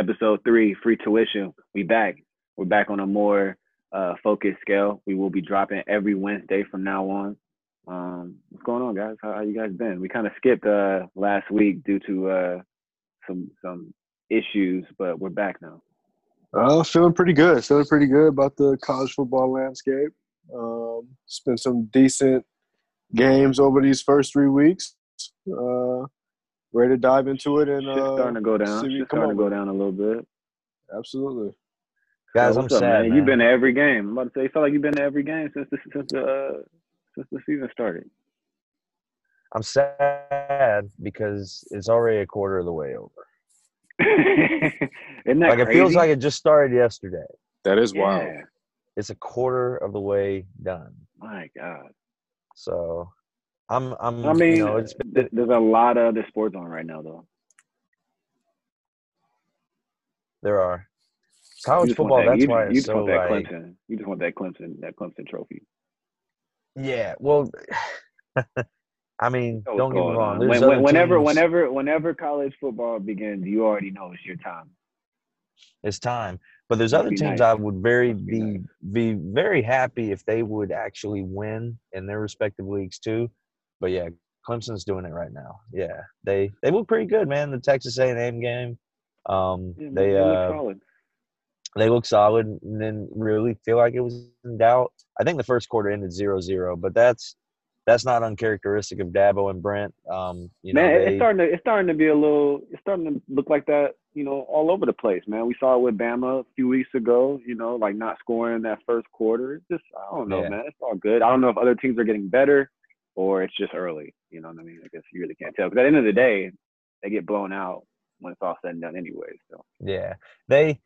episode three, free tuition. We back. We're back on a more uh, focused scale. We will be dropping every Wednesday from now on. Um, what's going on, guys? How, how you guys been? We kind of skipped uh, last week due to uh, some some issues, but we're back now. Uh, feeling pretty good. Feeling pretty good about the college football landscape. Um, it's been some decent games over these first three weeks. Uh, ready to dive into it and Shit's uh, starting to go down. see what you Shit's come starting to go down a little bit. Absolutely. Guys, So I'm what's up, sad. man? Man. You've been to every game. I'm about to say, you feel like you've been to every game since the since the uh, since the season started. I'm sad because it's already a quarter of the way over. Isn't that Like crazy? it feels like it just started yesterday. That is yeah. wild. It's a quarter of the way done. My God. So I'm I'm I mean, you know, th- there's a lot of other sports on right now, though. there are college football. that- That's you, why you just so want that like Clemson. You just want that Clemson, that Clemson trophy. yeah. Well, I mean, don't get me wrong. When, when, whenever, teams- whenever, whenever college football begins, you already know it's your time. it's time. But there's Must other teams nice. I would very be be be very happy if they would actually win in their respective leagues too. But yeah, Clemson's doing it right now. Yeah, they they look pretty good, man. The Texas A&M game, um, Yeah, they look uh, solid. they look solid and then really feel like it was in doubt. I think the first quarter ended 0-0, but that's that's not uncharacteristic of Dabo and Brent. Um, you know, man, they, it's starting to it's starting to be a little it's starting to look like that, you know, all over the place, man. We saw it with Bama a few weeks ago, you know, like not scoring that first quarter. It's just I don't know, Yeah. man. It's all good. I don't know if other teams are getting better or it's just early. You know what I mean? I guess you really can't tell. Because at the end of the day, they get blown out when it's all said and done anyway. So Yeah, they.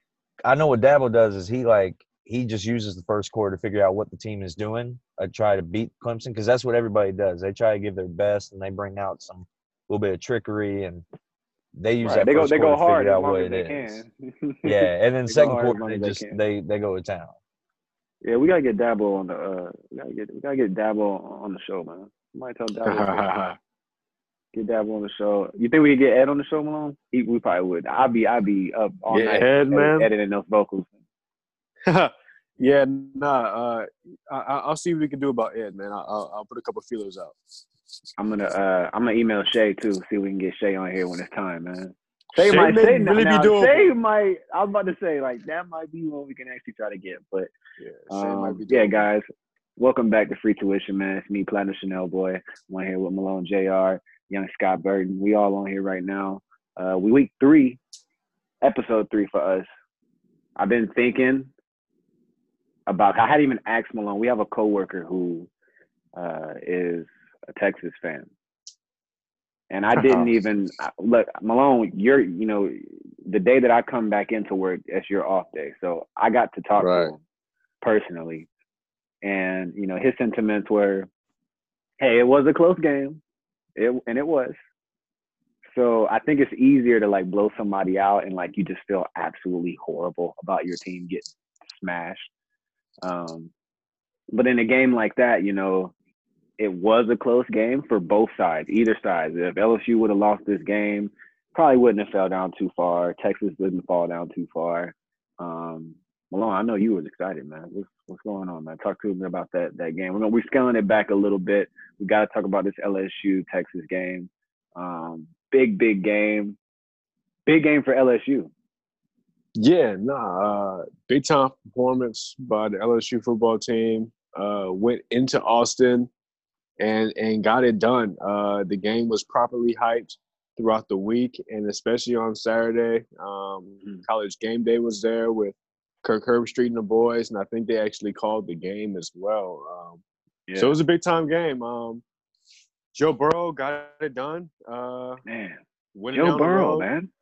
I know what Dabo does is he like he just uses the first quarter to figure out what the team is doing. I try to beat Clemson because that's what everybody does. They try to give their best and they bring out some little bit of trickery and they use Right. that. they go they go hard out what they is. can. Yeah, and then second quarter they just they, they go to town. Yeah, we gotta get Dabo on the uh we gotta get we gotta get Dabo on the show, man. Might tell Dabo get Dabo on the show. You think we could get Ed on the show, Malone? He, we probably would. I'd be I'd be up all Yeah, night Ed, man. editing those vocals. yeah, nah. Uh, I, I- I'll see what we can do about Ed, man. I- I'll, I'll put a couple feelers out. I'm gonna uh I'm gonna email Shay too, see if we can get Shay on here when it's time, man. Shay, Shay might may Shay, really be now, doable. Shay might I was about to say like that might be what we can actually try to get, but Yeah, Shay might Um, be yeah, guys, welcome back to Free Tuition, man. It's me, Platinum Chanel Boy. I'm here with Malone Jr., Young Scott Burton. We all on here right now. Uh, we week three, episode three for us. I've been thinking about. I hadn't even asked Malone. We have a coworker who uh, is a Texas fan, and I didn't even look. Malone, you're you know the day that I come back into work, that's your off day. So I got to talk Right. to him personally, and you know his sentiments were, "Hey, it was a close game, it and it was." So I think it's easier to like blow somebody out and like you just feel absolutely horrible about your team getting smashed. Um, but in a game like that, you know, it was a close game for both sides, either side. If LSU would have lost this game, probably wouldn't have fell down too far. Texas didn't fall down too far. Um, Malone, I know you was excited, man. What's, what's going on, man? Talk to me about that that game. We're we're scaling it back a little bit. We got to talk about this LSU Texas game. Um, big big game, big game for LSU. Yeah, nah. Uh, big time performance by the LSU football team. Uh, went into Austin and and got it done. Uh, the game was properly hyped throughout the week, and especially on Saturday. Um, Mhm. College game day was there with Kirk Herbstreit and the boys, and I think they actually called the game as well. Um, Yeah, So it was a big time game. Um, Joe Burrow got it done. Uh, man, winning Joe Burrow, road. man.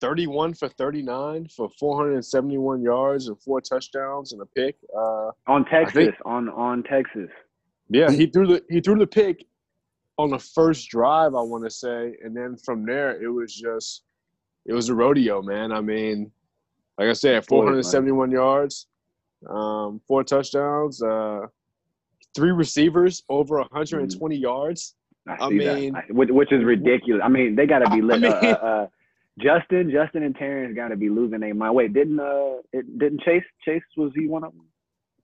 31 for 39 for 471 yards and four touchdowns and a pick. Uh, On Texas, think- on on Texas. Yeah, he threw the he threw the pick on the first drive, I want to say, and then from there it was just it was a rodeo, man. I mean, like I said, 471 yards, um, four touchdowns, uh, three receivers over 120 yards. I I mean- that, which, which is ridiculous. I mean, they got to be I mean- uh, uh, uh, Justin, Justin and Terrence got to be losing their mind. Wait, didn't uh, it, didn't Chase? Chase was he one of them,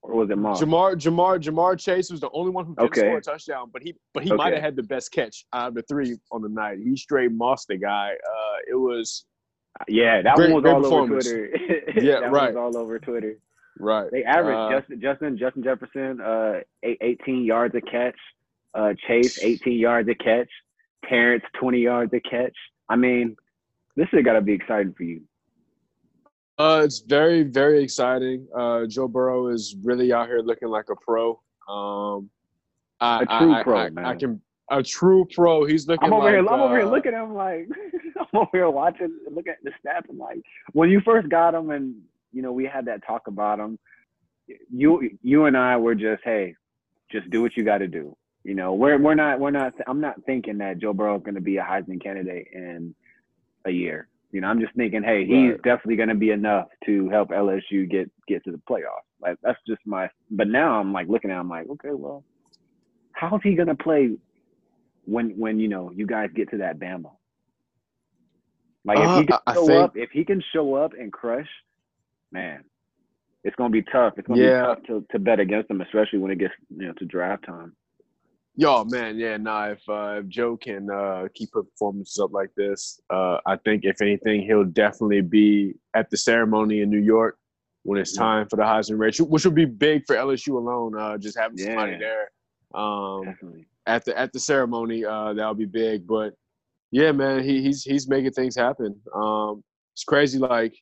or was it Moss? Ja'Marr Jamar Ja'Marr Chase was the only one who didn't Okay. score a touchdown, but he but he Okay. might have had the best catch out of the three on the night. He straight mossed the guy. Uh, it was Yeah, that Great- one was all over. Twitter. Yeah, that right. One was all over Twitter. right. They averaged Uh, Justin, Justin, Justin Jefferson, uh, eight- 18 yards a catch. Uh, Chase, 18 yards a catch. Terrence, 20 yards a catch. I mean, this has got to be exciting for you. Uh, it's very, very exciting. Uh, Joe Burrow is really out here looking like a pro. Um, I, A true I, pro, I, man. I can a true pro. He's looking. I'm over like, here. I'm over here uh, looking at him like I'm over here watching, looking at the stats. I'm like, when you first got him, and you know we had that talk about him. You, you and I were just, hey, just do what you got to do. You know, we're we're not we're not. I'm not thinking that Joe Burrow is going to be a Heisman candidate in a year. You know, I'm just thinking, hey, he's Right. definitely going to be enough to help LSU get get to the playoffs. Like that's just my. But now I'm like looking at, him like, okay, well, how's he going to play when when you know you guys get to that Bama? Like if Uh, he can I- I show think- up, if he can show up and crush, man, it's gonna be tough. It's gonna Yeah. be tough to, to bet against him, especially when it gets you know to draft time. Yo, man, yeah, nah. If uh, if Joe can uh, keep her performances up like this, uh, I think if anything, he'll definitely be at the ceremony in New York when it's time for the Heisman race, which would be big for LSU alone. Uh, just having somebody Yeah. there um, Definitely. at the at the ceremony, uh, that'll be big. But yeah, man, he, he's he's making things happen. Um, it's crazy, like.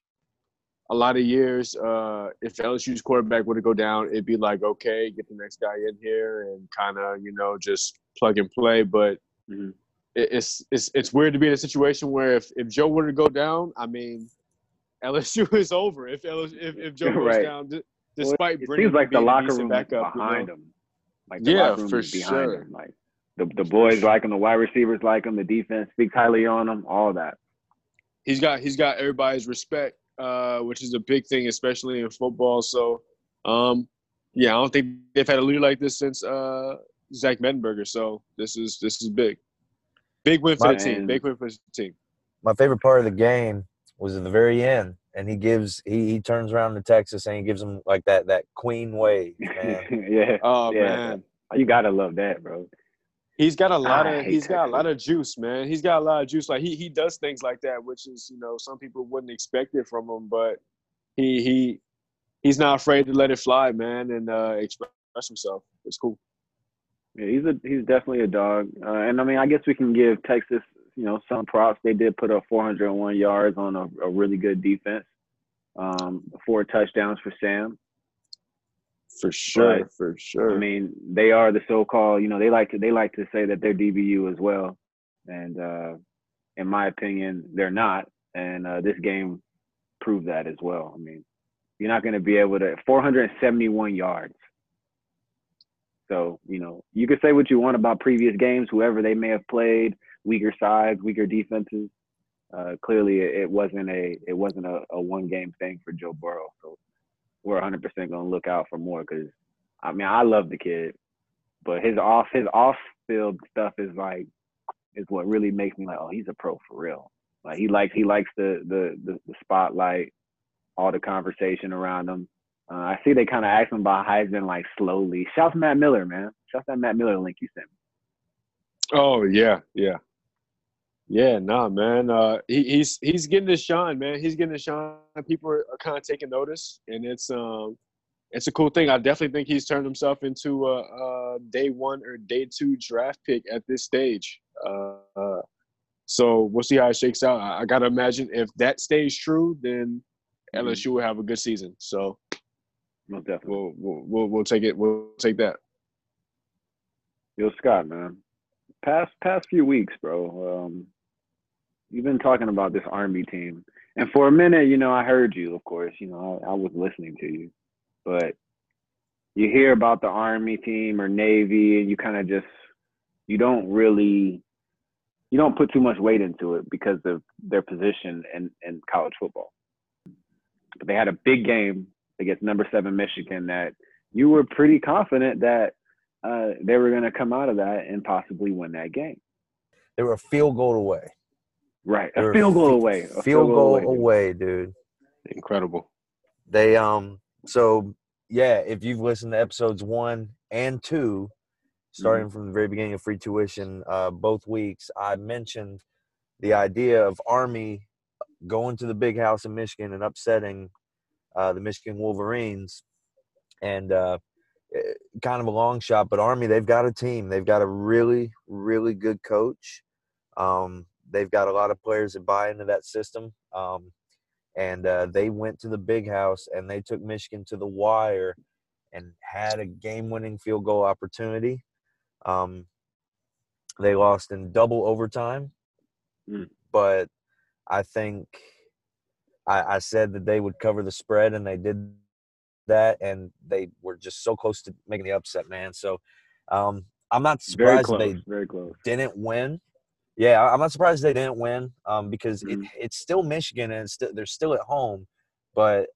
A lot of years, uh, if LSU's quarterback were to go down, it'd be like, okay, get the next guy in here and kind of, you know, just plug and play. But Mhm. it's it's it's weird to be in a situation where if, if Joe were to go down, I mean, LSU is over. If LSU, if, if Joe goes Right. down, d- Well, despite it seems like the locker room backup, you know? behind him. Like the Yeah, room for behind sure. him. Like the the boys like him, the wide receivers like him, the defense speaks highly on him, all that. he's got he's got everybody's respect, uh, which is a big thing, especially in football. So, um, yeah, I don't think they've had a leader like this since uh, Zach Mettenberger. So this is this is big, big win for the team. Big win for the team. My favorite part of the game was at the very end, and he gives he, he turns around to Texas and he gives him like that that queen wave, man. yeah. Oh Yeah. man, You gotta love that, bro. He's got a lot of he's got a lot of juice, man. He's got a lot of juice. Like he he does things like that, which is you know some people wouldn't expect it from him, but he he he's not afraid to let it fly, man, and uh, express himself. It's cool. Yeah, he's a he's definitely a dog. Uh, and I mean, I guess we can give Texas, you know, some props. They did put up 401 yards on a, a really good defense. Um, four touchdowns for Sam. For sure, But, for sure. I mean, they are the so-called, you know, they like to they like to say that they're DBU as well, and uh, in my opinion, they're not. And uh, this game proved that as well. I mean, you're not going to be able to 471 yards. So you know, you could say what you want about previous games, whoever they may have played, weaker sides, weaker defenses. Uh, clearly, it it wasn't a it wasn't a, a one game thing for Joe Burrow. So we're 100% going to look out for more because I mean, I love the kid, but his off his off field stuff is like is what really makes me like, oh, he's a pro for real. Like he likes he likes the the the, the spotlight, all the conversation around him. Uh, I see they kind of ask him about Heisman like slowly. Shout out to Matt Miller, man. Shout out to Matt Miller link you sent me. oh yeah, yeah, yeah. Nah, man. Uh, he, he's he's getting his shine, man. He's getting his shine. People are, are kind of taking notice, and it's um, it's a cool thing. I definitely think he's turned himself into a, a day one or day two draft pick at this stage. Uh, uh, so we'll see how it shakes out. I, I gotta imagine if that stays true, then Mhm. LSU will have a good season. So Most definitely. we'll we'll we'll, we'll take it. We'll take that. Yo, Scott, man. Past past few weeks, bro. Um, you've been talking about this Army team, and for a minute, you know, I heard you. Of course, you know, I, I was listening to you, but you hear about the Army team or Navy, and you kind of just you don't really you don't put too much weight into it because of their position in in college football. But they had a big game against number seven Michigan that you were pretty confident that uh, they were going to come out of that and possibly win that game. They were a field goal away. Right, a field goal away. A Field goal dude. away, dude. Incredible. They um so yeah, if you've listened to episodes one and two, starting from the very beginning of free tuition, uh, both weeks, I mentioned the idea of Army going to the big house in Michigan and upsetting uh, the Michigan Wolverines, and uh, eh, kind of a long shot. But Army, they've got a team. They've got a really, really good coach. Um, they've got a lot of players that buy into that system. Um, and uh, they went to the big house and they took Michigan to the wire and had a game-winning field goal opportunity. Um, they lost in double overtime, Mm. but I think I, I said that they would cover the spread, and they did that, and they were just so close to making the upset, man. So um, I'm not Very surprised close. they Very close. didn't win. Yeah, I'm not surprised they didn't win um, because it, Mhm. it's still Michigan and it's still, they're still at home. But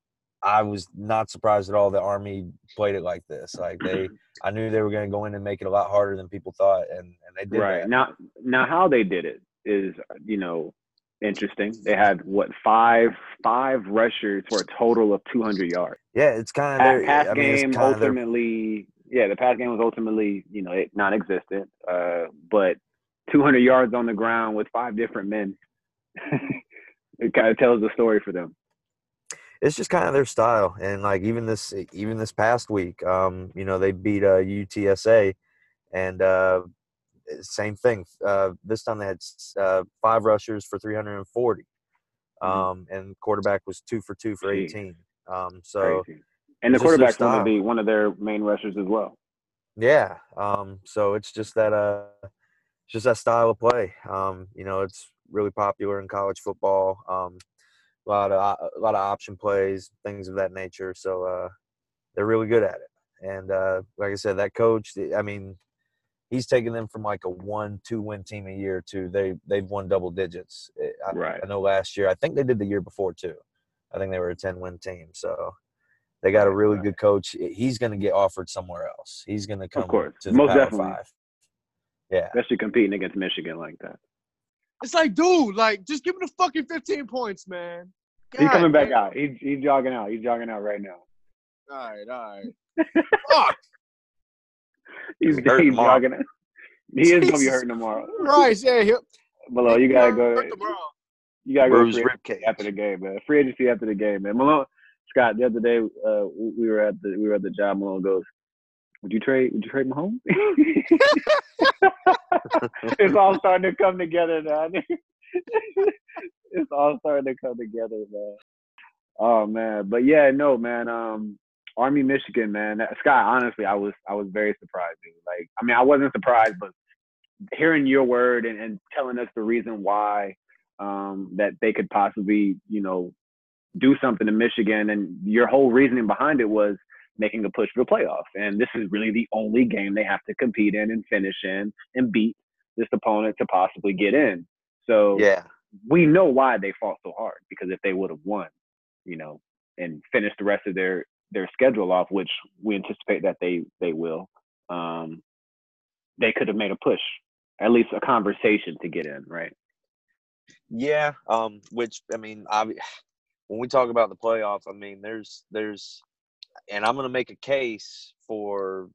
I was not surprised at all that Army played it like this. Like they, I knew they were going to go in and make it a lot harder than people thought, and, and they did Right that. now, now how they did it is you know interesting. They had what five five rushers for a total of 200 yards. Yeah, it's kind of their pass I mean, game of their ultimately, yeah, the pass game was ultimately you know it, non-existent. Uh, but 200 yards on the ground with five different men, it kind of tells the story for them. it's just kind of their style and like even this even this past week um you know they beat uh utsa and uh same thing uh this time they had uh five rushers for 340 Mhm. um and quarterback was two for two for Jeez. 18 um so Crazy. And the quarterback's one of style. the one of their main rushers as well. yeah um so it's just that uh just that style of play um you know it's really popular in college football um a lot of uh, a lot of option plays things of that nature so uh they're really good at it and uh like i said that coach i mean he's taken them from like a one two win team a year to they they've won double digits Eh, I, Right. I know last year i think they did the year before too i think they were a 10 win team so they got a really right. good coach he's going to get offered somewhere else he's going to come course. to the Most power definitely. five yeah Especially competing against Michigan like that. It's like, dude, like, just give him the fucking 15 points, man. He's coming back damn. out. He's he's jogging out. He's jogging out right now. All right, all right. Fuck. He's, He's he's jogging out. He is gonna be Jesus hurting tomorrow. Right, yeah. He, Below, you gotta go. You gotta go free rib after the game, man. Free agency after the game, man. Malone, Scott, the other day, uh, we were at the we were at the job. Malone goes, "Would you trade? Would you trade Mahomes?" it's all starting to come together now. it's all starting to come together, man. Oh man, but yeah, no, man. Um, Army, Michigan, man. That, Scott, honestly, I was I was very surprised. Dude. Like, I mean, I wasn't surprised, but hearing your word and, and telling us the reason why um, that they could possibly, you know, do something in Michigan, and your whole reasoning behind it was making a push for the playoffs. And this is really the only game they have to compete in and finish in and beat this opponent to possibly get in. So yeah we know why they fought so hard because if they would have won, you know, and finished the rest of their their schedule off, which we anticipate that they they will, um, they could have made a push, at least a conversation to get in, right? Yeah, um, which I mean, I, when we talk about the playoff, I mean, there's there's, and I'm going to make a case for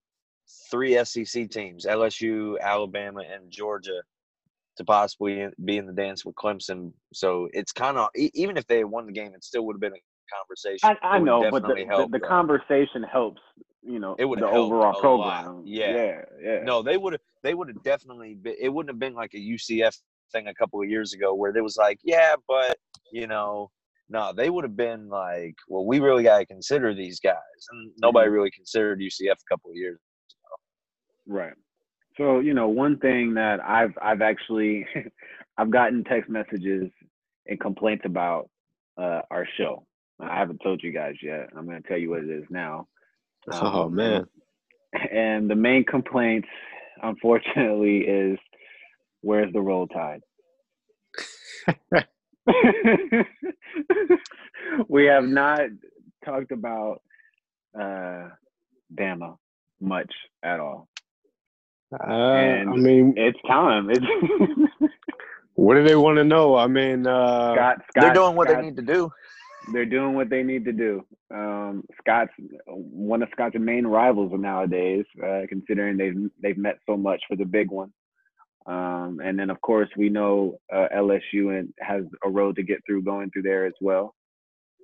three SEC teams: LSU, Alabama, and Georgia, to possibly be in the dance with Clemson. So it's kind of even if they had won the game, it still would have been a conversation. I, I know, but the, the, the conversation helps, you know, It would the overall program. yeah. yeah, yeah. No, they would have. They would have definitely. Been, it wouldn't have been like a UCF thing a couple of years ago where there was like, yeah, but you know, no, they would have been like, well, we really got to consider these guys, and nobody really considered UCF a couple of years. Right. So, you know, one thing that I've I've actually I've gotten text messages and complaints about uh, our show. I haven't told you guys yet. I'm going to tell you what it is now. Oh Um, man. And the main complaint, unfortunately, is where's the roll tide? we have not talked about uh, Bama much at all. Uh, I mean, It's time. It's What do they want to know? I mean, uh, Scott, Scott, They're doing what Scott- they need to do. They're doing what they need to do. Um, Scott's one of Scott's main rivals nowadays, uh, considering they've they've met so much for the big one. Um, and then of course we know uh, LSU and has a road to get through going through there as well.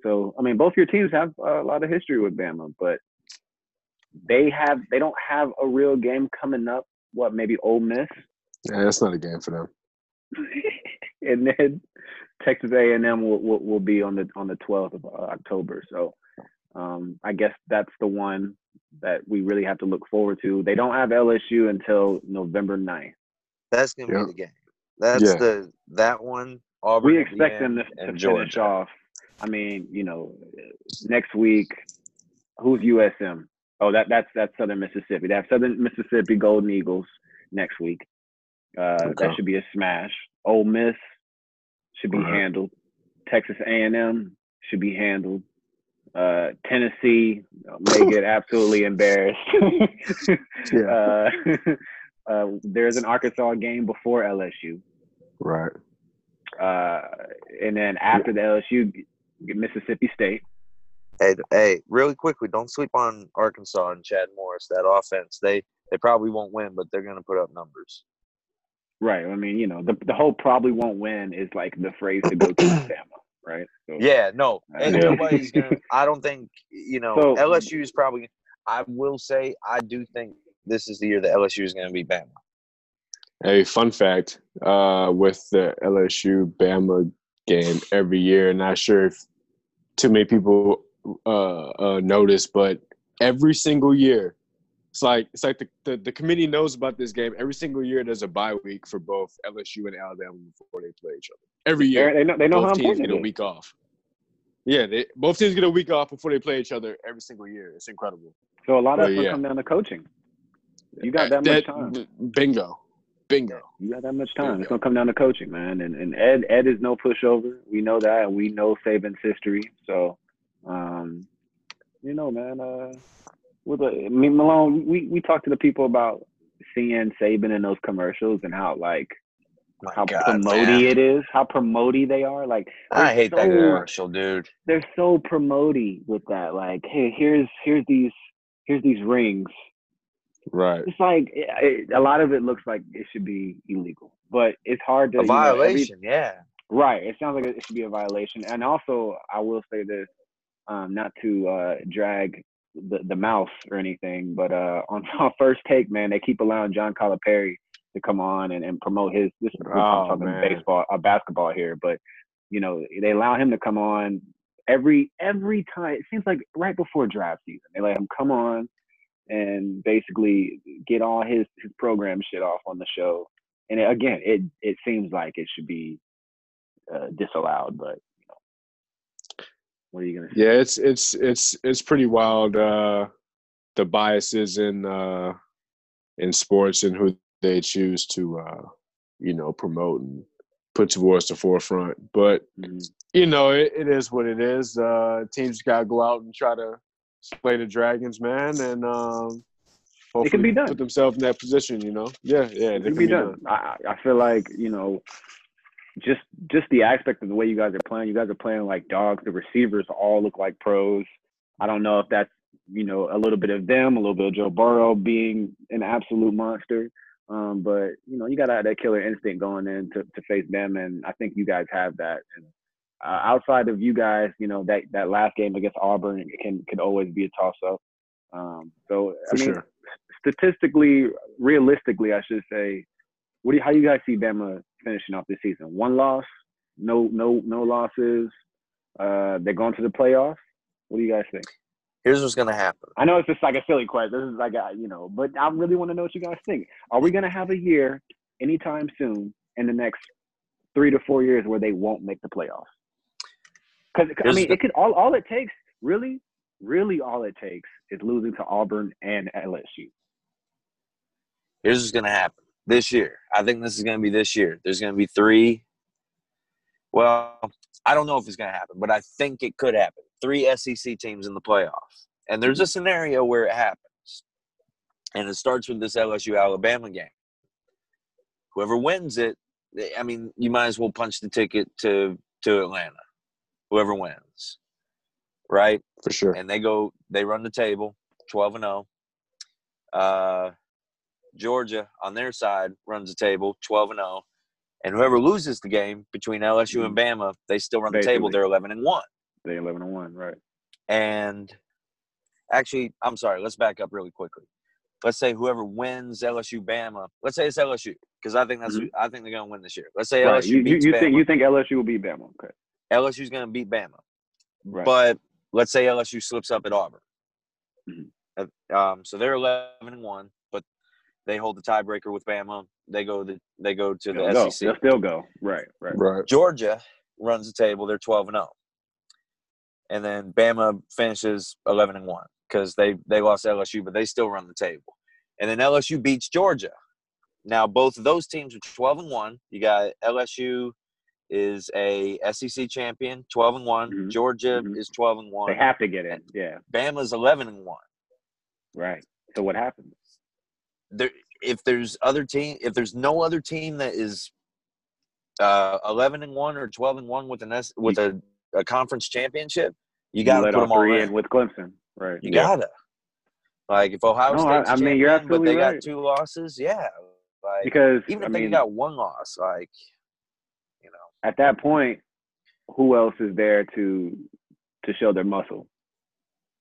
So I mean, both your teams have a lot of history with Bama, but they have they don't have a real game coming up. What maybe Ole Miss, yeah, that's not a game for them. and then Texas A&M will, will, will be on the on the 12th of October. So um, I guess that's the one that we really have to look forward to. They don't have LSU until November 9th. That's gonna Yeah. be the game. That's Yeah. the that one. Auburn We expect them to, to finish off. I mean, you know, next week, who's USM? Oh, that that's that's Southern Mississippi. They have Southern Mississippi Golden Eagles next week. Uh, Okay. That should be a smash. Ole Miss should be Right. handled. Texas A&M should be handled. Uh, Tennessee may get absolutely embarrassed. Yeah. uh, uh, there's an Arkansas game before LSU. Right. Uh, and then after the LSU, Mississippi State. Hey, hey, really quickly, don't sleep on Arkansas and Chad Morris. That offense, they they probably won't win, but they're gonna put up numbers. Right. I mean, you know, the the whole probably won't win is like the phrase to go to Bama, right? So, Yeah, no, and nobody's gonna. I don't think you know So- LSU is probably. I will say I do think this is the year that LSU is going to be Bama. Hey, fun fact: uh, with the LSU Bama game every year, not sure if too many people uh, uh, notice, but every single year, it's like it's like the, the the committee knows about this game. Every single year, there's a bye week for both LSU and Alabama before they play each other. Every year, they know they know how both teams get a week off. Yeah, they, both teams get a week off before they play each other every single year. It's incredible. So a lot of Well, it's yeah. come down to coaching. You got that much time. Bingo, bingo. You got that much time. you It's gonna come down to coaching, man. And and Ed Ed is no pushover. We know that, and we know Saban's history. So, um, you know, man. Uh, with a, I mean, Malone, we we talked to the people about seeing Saban in those commercials and how like how God, promotey man. it is, how promoty they are. Like I hate that commercial, dude. they're so promoty with that. Like, hey, here's here's these here's these rings. Right. It's like it, it, a lot of it looks like it should be illegal, but it's hard to A you know, every- violation, yeah. right. It sounds like it should be a violation. And also, I will say this, um, not to uh, drag the, the mouse or anything, but uh, on, on first take, man, they keep allowing John Calipari to come on and, and promote his. This is we're Oh, talking man. baseball, uh, basketball here, but you know they allow him to come on every every time. It seems like right before draft season, they let him come on and basically get all his his program shit off on the show. And it, again, it it seems like it should be uh, disallowed, but you know, what are you gonna say? Yeah, it's it's it's it's pretty wild. Uh, the biases in uh, in sports and who they choose to uh, you know promote and put towards the forefront. But Mhm. you know, it, it is what it is. Uh, teams got to go out and try to slay the dragons, man, and um, hopefully It can be done. put themselves in that position. You know, yeah, yeah, it can be done. I I feel like you know, just just the aspect of the way you guys are playing. You guys are playing like dogs. The receivers all look like pros. I don't know if that's you know a little bit of them, a little bit of Joe Burrow being an absolute monster. Um, but you know, you got to have that killer instinct going in to, to face them, and I think you guys have that. And uh, outside of you guys, you know that that last game against Auburn it can could always be a toss up. Um, so for I mean, sure. statistically, realistically, I should say, what do you, how you guys see Bama finishing off this season? One loss, no no no losses. Uh, they're going to the playoffs. What do you guys think? Here's what's gonna happen. I know it's just like a silly question. This is like a, you know, but I really want to know what you guys think. Are we going to have a year anytime soon in the next three to four years where they won't make the playoffs? Because I mean, the- it could all all it takes really, really all it takes is losing to Auburn and LSU. Here's what's gonna happen this year. I think this is gonna be this year. There's gonna be three. Well, I don't know if it's gonna happen, but I think it could happen. Three SEC teams in the playoffs, and there's a scenario where it happens, and it starts with this LSU Alabama game. Whoever wins it I mean, you might as well punch the ticket to to Atlanta, whoever wins, right? for sure. And they go, they run the table, twelve and zero. Uh, Georgia on their side runs the table, twelve and zero, and whoever loses the game between LSU and Bama, they still run the table. They're eleven and one. They're eleven and one, right? And actually, I'm sorry. Let's back up really quickly. Let's say whoever wins LSU Bama. Let's say it's LSU because I think that's who I think they're gonna win this year. Let's say Mm-hmm. right. LSU You, you, you think you think LSU will beat Bama? Okay. LSU's gonna beat Bama, Right. but let's say LSU slips up at Auburn. Mhm. Uh, Um, so they're 11 and one, but they hold the tiebreaker with Bama. They go the they go to They'll the go. SEC. They'll still go. Right. Right. Right. Georgia runs the table. They're 12 and 0. And then Bama finishes 11 and 1 because they, they lost LSU, but they still run the table. And then LSU beats Georgia. Now, both of those teams are 12 and 1. You got LSU is a SEC champion, 12 and one Mhm. Georgia Mhm. is 12 and one They have to get in. Yeah. Bama's 11 and one Right. So what happens? there if there's other team if there's no other team that is uh 11 and 1 or 12 and 1 with an S, with a, a conference championship you got to put them all in. in with Clemson. Right. you Yeah. gotta like if ohio No, state's I- I mean, champion, you're but absolutely they got two losses yeah like Because even I if mean, they got one loss like at that point, who else is there to to show their muscle?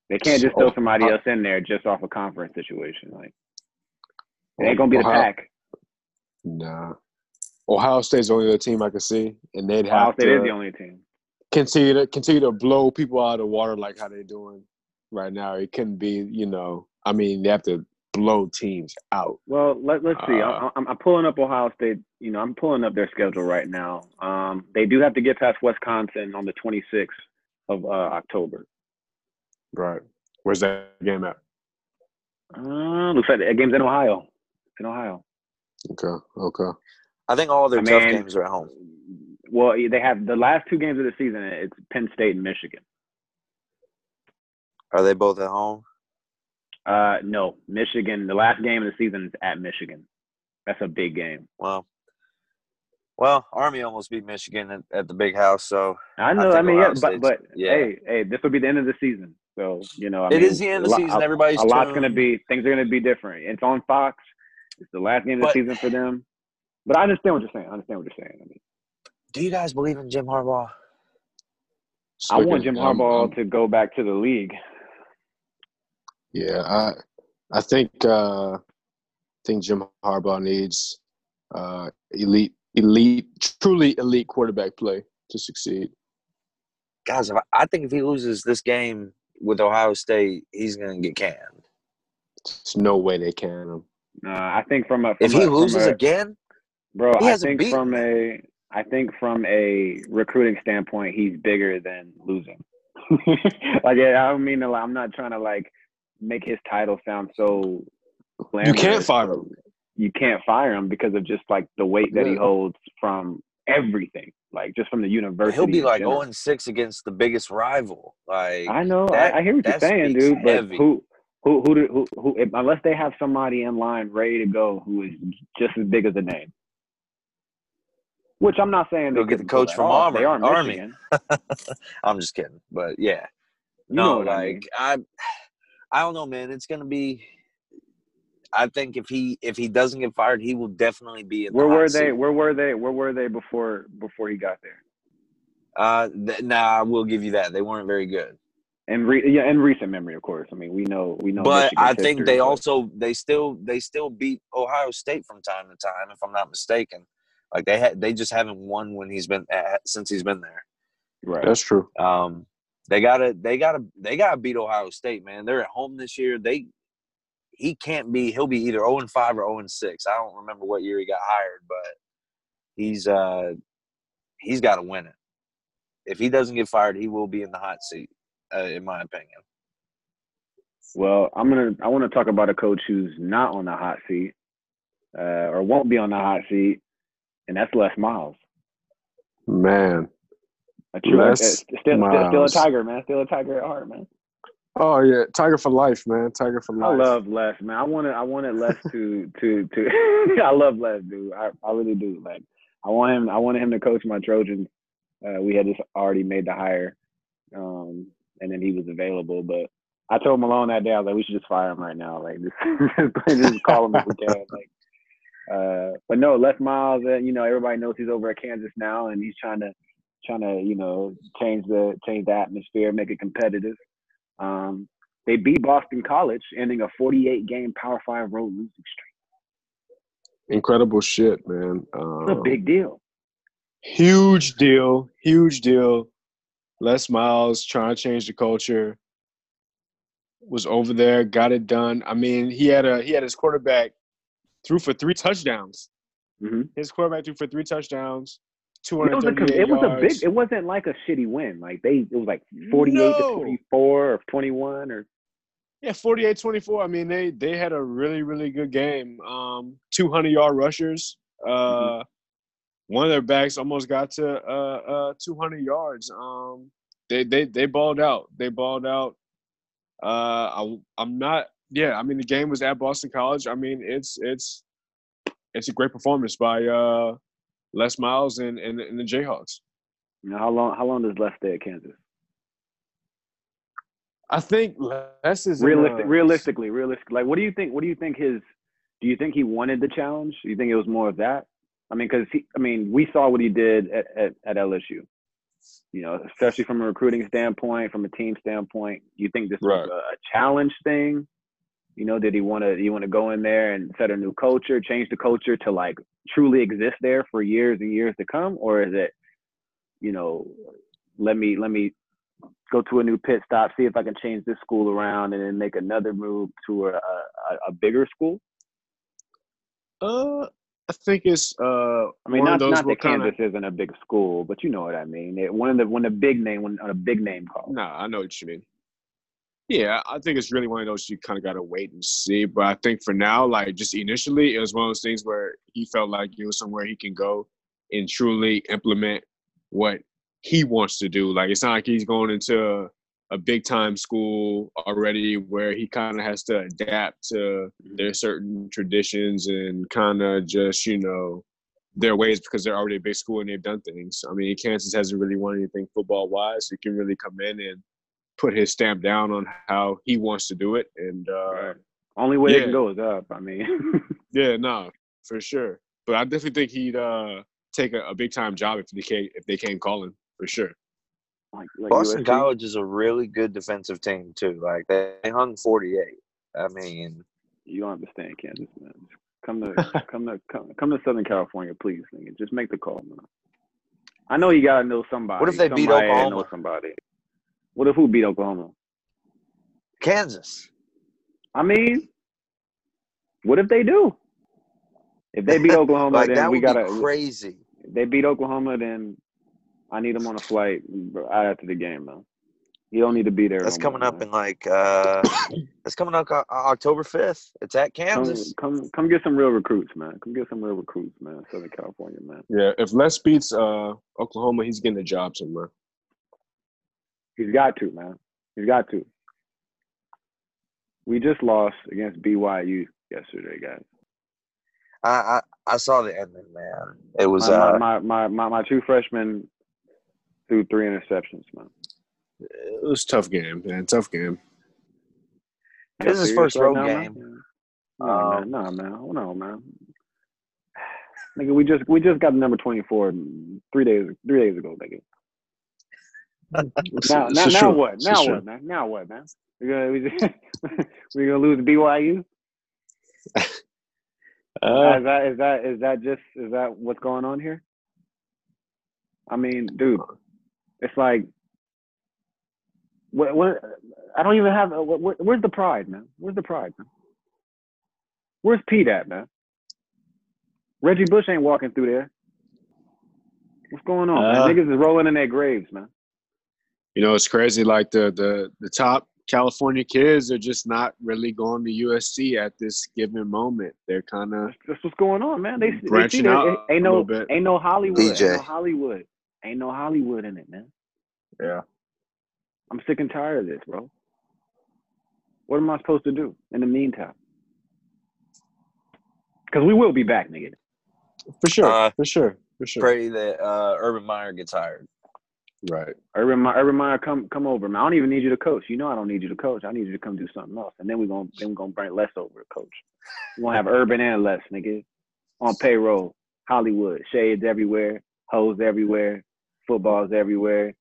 They can't just throw somebody uh, else in there just off a conference situation. Like it ain't gonna be the Ohio- pack. Nah. Ohio State's the only other team I can see, and they'd have Ohio State to is the only team. continue to continue to blow people out of the water like how they're doing right now. It couldn't be, you know. I mean, they have to blow teams out. Well, let, let's see. Uh, I, I'm, I'm pulling up Ohio State. You know, I'm pulling up their schedule right now. Um, they do have to get past Wisconsin on the 26th of uh, October. Right. Where's that game at? Uh, looks like the game's in Ohio. It's in Ohio. Okay. Okay. i think all their I tough mean, games are at home Well, they have the last two games of the season. It's Penn State and Michigan. are they both at home Uh, no, Michigan. The last game of the season is at Michigan. That's a big game. well well army almost beat michigan at, at the big house so I know. I, think mean, yeah, but but yeah. hey, hey, this will be the end of the season. So you know, I It mean, is the end of the season. Everybody's a lot's going to be things are going to be different. It's on Fox. It's the last game of the But- season for them. But I understand what you're saying. I understand what you're saying. I mean, do you guys believe in jim harbaugh I want Jim Harbaugh I'm- to go back to the league. Yeah, I I think uh, I think Jim Harbaugh needs uh, elite, elite, truly elite quarterback play to succeed. guys if I, I think if he loses this game with ohio state he's going to get canned There's no way they can him. Uh, I think from a from if he a, loses a, again bro, he I hasn't think beaten from a I think from a recruiting standpoint, he's bigger than losing. like, yeah, I don't mean to. like, I'm not trying to like make his title sound so. You can't fire him. You can't fire him because of just like the weight that he holds from everything, like just from the university. he'll be like general. 0 and 6 against the biggest rival like I know. that- I, I hear what you're saying, dude. But heavy. who, who, who, do, who, who? If, unless they have somebody in line ready to go who is just as big as the name. Which I'm not saying they Go get the coach from off. They are Auburn- Army. I'm just kidding but yeah You no know what I mean. like I, I don't know man it's going to be I think if he if he doesn't get fired, he will definitely be in. Where the were they? seat. Where were they? Where were they before before he got there? Uh, th- nah, I will give you that. They weren't very good. And re- yeah, in recent memory, of course. I mean, we know we know. but Michigan's I think history, they but- also they still they still beat Ohio State from time to time, if I'm not mistaken. Like they had they just haven't won when he's been at, since he's been there. right. That's true. Um, they gotta they gotta they gotta beat Ohio State, man. They're at home this year. They he can't be he'll be either 0 and 5 or 0 and 6. I don't remember what year he got hired, but he's uh he's got to win it. If he doesn't get fired, he will be in the hot seat, uh, in my opinion. Well, I'm gonna. I want to talk about a coach who's not on the hot seat, uh, or won't be on the hot seat, and that's Les Miles. Man. A true, Les uh, still, still, still a tiger, man. Still a tiger at heart, man. Oh yeah, Tiger for life, man. Tiger for life. I love Les, man. I wanted, I wanted Les to, to, to. I love Les, dude. I, I really do. Like, I want him. I wanted him to coach my Trojans. Uh, we had just already made the hire, um, and then he was available. But I told Malone that day, I was like, we should just fire him right now. Like, just, just call him if we can. Like, uh, but no, Les Miles. Uh, you know, everybody knows he's over at Kansas now, and he's trying to trying to you know change the change the atmosphere, make it competitive. Um, they beat Boston College, ending a 48 game Power Five road losing streak. Incredible shit, man. Um, a big deal. Huge deal. Huge deal. Les Miles trying to change the culture. Was over there, got it done. I mean, he had a he had his quarterback threw for three touchdowns. Mm-hmm. His quarterback threw for three touchdowns. It was, a, it was a big. It wasn't like a shitty win. Like they, it was like forty-eight no. to twenty-four or twenty-one or yeah, 48-24. I mean, they they had a really really good game. Um, 200 yard rushers. Uh, mm-hmm. one of their backs almost got to uh, uh 200 yards. Um, they they they balled out. They balled out. Uh, I, I'm not. Yeah, I mean the game was at Boston College. I mean it's it's it's a great performance by uh Les Miles and and, and the Jayhawks. Know how long how long does Les stay at Kansas? I think Les is uh, realistic. realistically, realistically, like what do you think? What do you think his? Do you think he wanted the challenge? Do you think it was more of that? I mean, because he, I mean, we saw what he did at, at, at LSU. You know, especially from a recruiting standpoint, from a team standpoint. You think this right. was a, a challenge thing? You know, did he want to? You want to go in there and set a new culture, change the culture to like truly exist there for years and years to come, or is it, you know, let me let me go to a new pit stop, see if I can change this school around, and then make another move to a, a, a bigger school? Uh, I think it's uh. I mean, not not that kinda... Kansas isn't a big school, but you know what I mean. It, one of the one of the big name one a big name call. No, I know what you mean. Yeah, I think it's really one of those you kind of got to wait and see. But I think for now, like just initially, it was one of those things where he felt like it was somewhere he can go and truly implement what he wants to do. Like it's not like he's going into a, big time school already where he kind of has to adapt to their certain traditions and kind of just you know their ways because they're already a big school and they've done things. I mean, Kansas hasn't really won anything football wise. So he can really come in and put his stamp down on how he wants to do it. And uh, right. only way yeah. it can go is up. I mean, yeah, no, for sure. But I definitely think he'd uh, take a, a, big time job if they came if they came calling for sure. Like, like Boston USC? College is a really good defensive team too. Like they hung forty eight. I mean, you don't understand Kansas, man. Come to come to come, come to Southern California, please. Nigga. Just make the call, man. I know you gotta know somebody. What if they somebody beat Oklahoma? Know somebody. What if who beat Oklahoma? Kansas. I mean, what if they do? If they beat Oklahoma, like, then we gotta crazy. If they beat Oklahoma, then I need them on a flight right after the game, man. You don't need to be there. That's coming more, up man. in like uh that's coming up uh, October fifth. It's at Kansas. Come, come, come get some real recruits, man. Come get some real recruits, man. Southern California, man. Yeah, if Les beats uh Oklahoma, he's getting a job somewhere. He's got to, man. He's got to. We just lost against BYU yesterday, guys. I, I, I saw the ending, man. It was my, uh, my, my, my, my two freshmen threw three interceptions, man. It was tough game, man. Tough game. This is his first road now, game. Man? No, um, man. No, man. No, man. Nigga, we just we just got the number twenty four three days three days ago, nigga. Now, now, now what? Now what, man? Now what, man? We gonna we we gonna lose BYU? Uh, is that is that is that just is that what's going on here? I mean, dude, it's like what, what I don't even have. What, where's the pride, man? Where's the pride, man? Where's Pete at, man? Reggie Bush ain't walking through there. What's going on? Uh, Niggas is rolling in their graves, man. You know, it's crazy. Like the the the top California kids are just not really going to USC at this given moment. They're kind of that's what's going on, man. They branching they out. Ain't no ain't no Hollywood. Ain't no Hollywood. Ain't no Hollywood in it, man. Yeah. I'm sick and tired of this, bro. What am I supposed to do in the meantime? Because we will be back, nigga. For sure. Uh, for sure. For For sure. Pray that uh, Urban Meyer gets hired. Right. Urban Meyer, Urban Meyer, come come over, man. I don't even need you to coach. You know I don't need you to coach. I need you to come do something else, and then we're gonna then we're gonna bring Les over to coach. We're gonna have Urban and Les, nigga, on payroll. Hollywood, shades everywhere, hoes everywhere, footballs everywhere,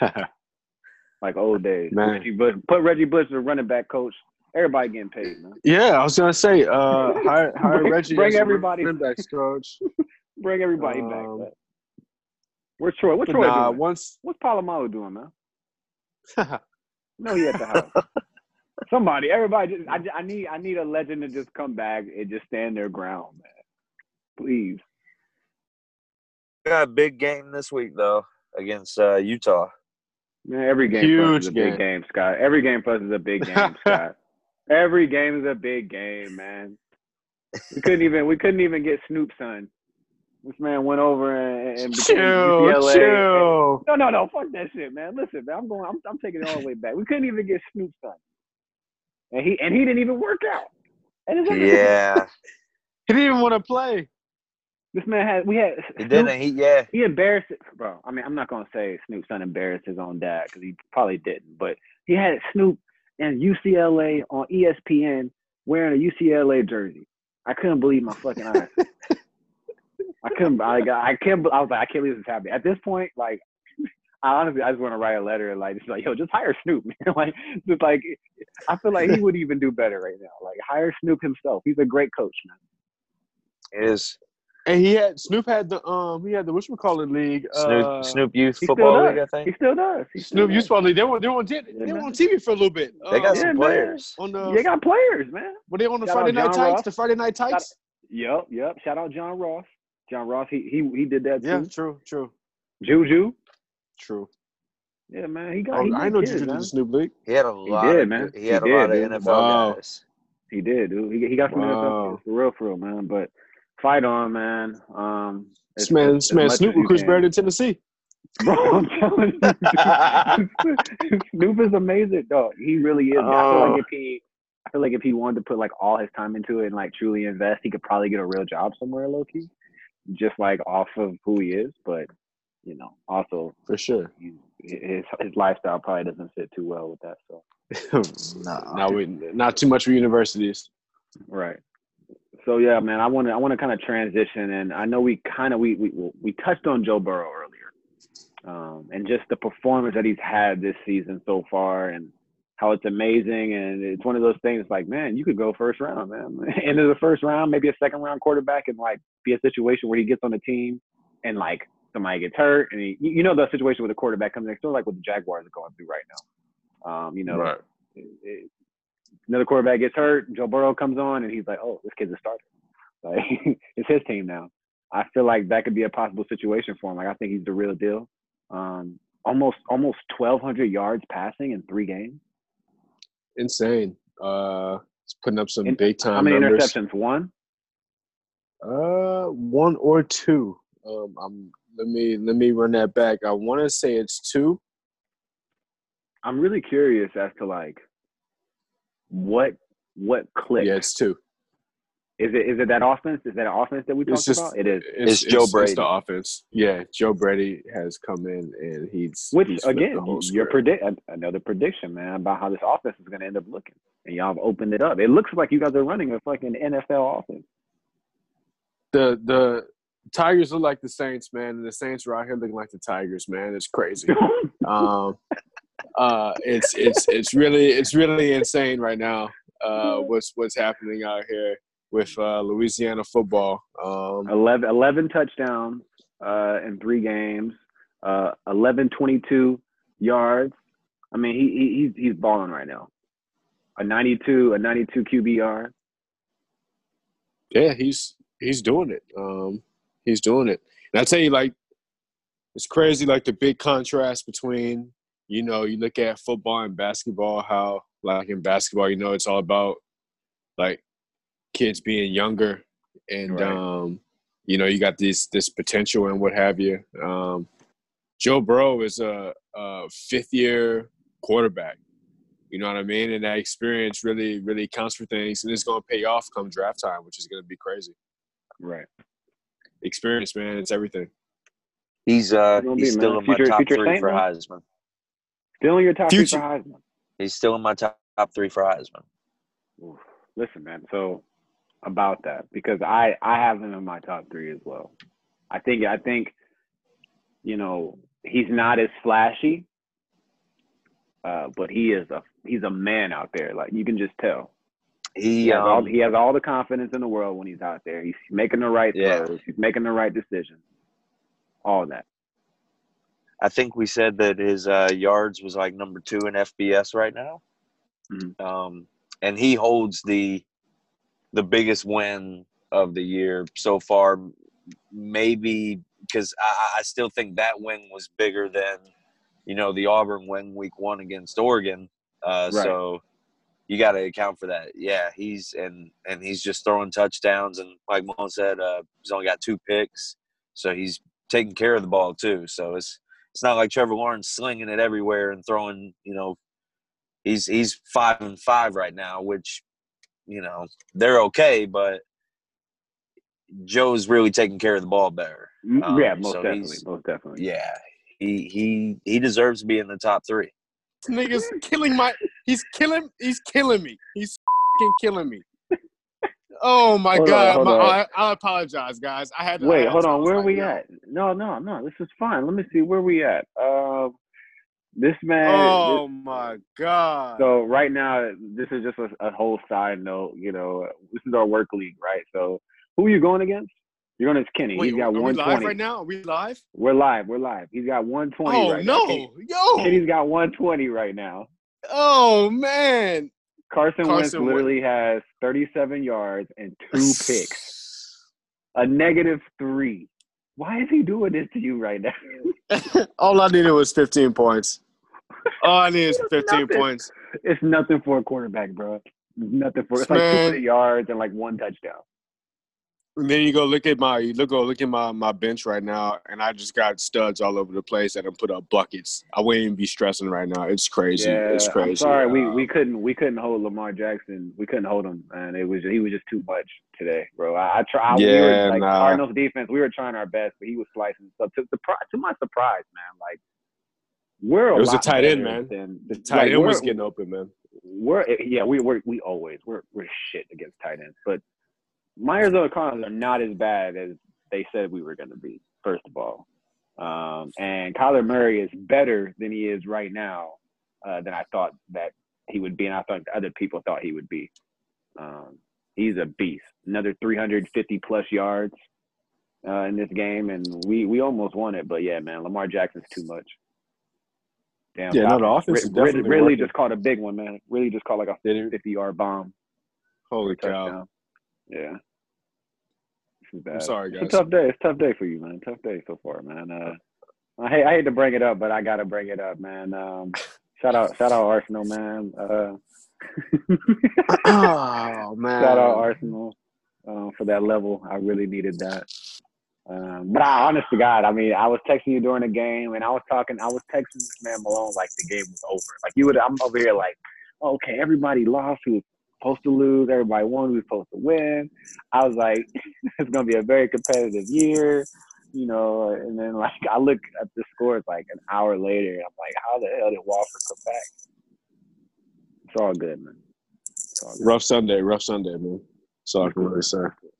like old days. Man. Reggie Bush, put Reggie Bush as a running back coach. Everybody getting paid, man. yeah, I was gonna say, uh, hire, hire Bring- Reggie. bring everybody. running backs coach. Bring everybody back. Um, man. Where's Troy? What's But Troy nah, doing? once What's Polamalu doing, man? No, he at the house. Somebody, everybody, just, I, I need, I need a legend to just come back and just stand their ground, man. Please. We got a big game this week though against uh, Utah. Man, every game for us Huge is a big game. game, Scott. Every game for us is a big game, Scott. Every game is a big game, man. We couldn't even, we couldn't even get Snoop son. This man went over and, and became chill, UCLA. chill. No, no, no, fuck that shit, man. Listen, man, I'm going, I'm, I'm taking it all the way back. We couldn't even get Snoop son, and he, and he didn't even work out. And it's like- Yeah, He didn't even want to play. This man had we had he Snoop, didn't. He yeah. he embarrassed it, bro. I mean, I'm not gonna say Snoop son embarrassed his own dad because he probably didn't, but he had Snoop and UCLA on ESPN wearing a UCLA jersey. I couldn't believe my fucking eyes. I couldn't. I got. I can't. I was like, I can't believe this is happening. At this point, like, I honestly, I just want to write a letter like, just like, yo, just hire Snoop, man. like, just like, I feel like he would even do better right now. Like, hire Snoop himself. He's a great coach, man. It is And he had Snoop had the um he had the whatchamacallit league. Snoop uh, Snoop Youth Football. League. I think He still does. He still Snoop does. Youth Football League. They were they were on they, were on TV for a little bit. they got Uh, Yeah, some man. players. on the They got players, man. were they on the Shout Friday night John Tykes? Ross. The Friday night Tykes? Yep, yep. Shout out John Ross. John Ross, he he he did that Yeah, too. Yeah, true, true, Juju. true. Yeah, man. He got. Oh, he I know kids, Juju did man. the Snoop League. He had a lot. did, of, man. He He had a did, lot of. NFL Wow. guys. He did, dude. He, he got some Wow. NFL kids, for real, for real, man. But fight on, man. Um, This man, this man Snoop as you recruits can. better than Tennessee. Bro, I'm telling you. Snoop is amazing. Dog, he really is. I feel Oh. like if he, I feel like if he wanted to put like all his time into it and like truly invest, he could probably get a real job somewhere, low key, just like off of who he is. But you know, also For sure. he, his his lifestyle probably doesn't fit too well with that. So No. Now we not too much for universities. right. So yeah, man, I want to I want to kind of transition, and I know we kind of we we we touched on Joe Burrow earlier, um, and just the performance that he's had this season so far, and how it's amazing, and it's one of those things like, man, you could go first round, man, end of the first round, maybe a second round quarterback, and like be a situation where he gets on the team, and like somebody gets hurt, and he, you know the situation where the quarterback comes in, sort of like what the Jaguars are going through right now. Um, you know, Right. it- it- another quarterback gets hurt, Joe Burrow comes on, and he's like, "Oh, this kid's a starter. Like it's his team now." I feel like that could be a possible situation for him. Like I think he's the real deal. Um, almost almost 1,200 yards passing in three games. Insane. Uh it's putting up some And big time How many numbers. interceptions? One. Uh one or two. Um I'm let me let me run that back. I wanna say it's two. I'm really curious as to like what what clicked. Yeah, it's two. Is it is it that offense? Is that an offense that we It's talked just about? It is. It's Joe Brady. the offense. Yeah, Joe Brady has come in and he's Which he's again, your predict another prediction, man, about how this offense is going to end up looking, and y'all have opened it up. It looks like you guys are running a fucking NFL offense. the the Tigers look like the Saints, man, and the Saints are out here looking like the Tigers, man. It's crazy. um, uh, it's it's it's really it's really insane right now. Uh, what's what's happening out here with uh, Louisiana football? Um, 11, 11 touchdowns uh, in three games, uh, 11, 22 yards. I mean, he, he he's he's balling right now. A 92, a 92 QBR. yeah, he's he's doing it. Um, he's doing it. And I tell you, like, it's crazy, like the big contrast between, you know, you look at football and basketball, how like in basketball, you know, it's all about like kids being younger and Right. um, you know, you got this this potential and what have you. Um, Joe Burrow is a, a fifth year quarterback. You know what I mean? And that experience really, really counts for things, and it's going to pay off come draft time, which is going to be crazy. Right. Experience, man, it's everything. He's uh he's be, still man? in my Future- top future three Saint, for man? Heisman. Still in your top Future- three for Heisman. He's still in my top, top three for Heisman. Oof. Listen, man. So about that because I I have him in my top three as well. I think I think you know he's not as flashy, uh, but he is a he's a man out there. Like you can just tell. He He has, all, um, he has all the confidence in the world when he's out there. He's making the right Yeah. throws. He's making the right decisions. All that. I think we said that his uh, yards was like number two in FBS right now, Mhm. um, and he holds the the biggest win of the year so far. Maybe because I, I still think that win was bigger than you know the Auburn win week one against Oregon. Uh, Right. So you got to account for that. Yeah, he's and and he's just throwing touchdowns, and like Malone said, uh, he's only got two picks, so he's taking care of the ball too. So it's it's not like Trevor Lawrence slinging it everywhere and throwing. You know, he's he's five and five right now, which you know they're okay, but Joe's really taking care of the ball better. Um, yeah, most so definitely. Most definitely. Yeah, he he he deserves to be in the top three. This nigga's killing my. He's killing. He's killing me. He's fing killing me. Oh my Hold god! hold my, on. I, I apologize, guys. I had. to- I Wait, had hold on. Where are we yo. at? No, no, no. This is fine. Let me see where we at. Uh, this man. Oh this- my god! so right now, this is just a, a whole side note. You know, this is our work league, right? So who are you going against? You're going against Kenny. Wait, He's got are we live 120. right now? Are we live? We're live. We're live. He's got 120 Oh right now. no, Kenny, yo! Kenny's got 120 right now. Oh man! Carson, Wentz Carson Wentz. literally has 37 yards and two picks, a negative three. Why is he doing this to you right now? All I needed was 15 points. All I needed is It's 15 nothing. points. It's nothing for a quarterback, bro. It's nothing for it's like Man. 200 yards and like one touchdown. And then you go look at my you look go look at my, my bench right now, and I just got studs all over the place that I put up buckets. I wouldn't even be stressing right now. It's crazy. Yeah, it's crazy. I'm sorry, we, Uh, we couldn't we couldn't hold Lamar Jackson. We couldn't hold him, and it was he was just too much today, bro. I, I try. we Yeah, were, like nah. Cardinals defense. We were trying our best, but he was slicing stuff. To, to my surprise, man, like we're It was a tight end, man. Than, the tight like, end was getting open, man. we're yeah we we we always we're we're shit against tight ends, but my Arizona Cardinals are not as bad as they said we were going to be. First of all, um, and Kyler Murray is better than he is right now uh, than I thought that he would be, and I thought other people thought he would be. Um, he's a beast. Another 350 plus yards uh, in this game, and we we almost won it. But yeah, man, Lamar Jackson's too much. Damn, Yeah, no, Falcons. the offense Rid- is definitely Rid- Ridley working. just caught a big one, man. Really just caught like a 50 yard bomb. Holy cow! Yeah. This is bad. I'm sorry, It's guys. a tough day. It's a tough day for you, man. Tough day so far, man. Uh, I hate I hate to bring it up, but I gotta bring it up, man. Um, shout out shout out Arsenal, man. Uh, oh man! shout out Arsenal um, for that level. I really needed that. Um, but I, honest to God, I mean, I was texting you during the game, and I was talking. I was texting this man Malone like the game was over. Like you would, I'm over here like, okay, everybody lost who was supposed to lose, everybody won who was supposed to win. I was like, it's gonna be a very competitive year, you know. And then like I look at the scores like an hour later, and I'm like, how the hell did Watford come back? It's all good, man. It's all good. Rough Sunday, rough Sunday, man. That's all I can really say.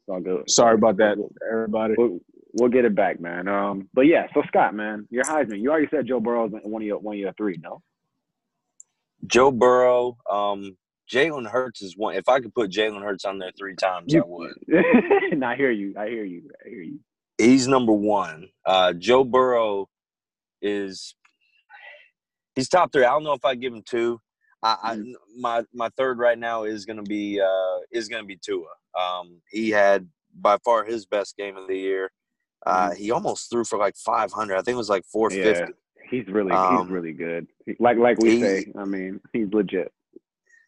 All good. Sorry about that, everybody. We'll get it back, man. Um, but yeah, so Scott, man, your Heisman. You already said Joe Burrow's one of your one of your three, no? Joe Burrow, um, Jalen Hurts is one. If I could put Jalen Hurts on there three times, I would. and I hear you. I hear you. I hear you. He's number one. Uh, Joe Burrow is he's top three. I don't know if I give him two. I, I Mm. my my third right now is gonna be uh, is gonna be Tua. Um, he had by far his best game of the year. Uh, he almost threw for like 500. I think it was like 450. Mm-hmm. Yeah, he's really Um, he's really good. Like like we he- say, I mean, he's legit.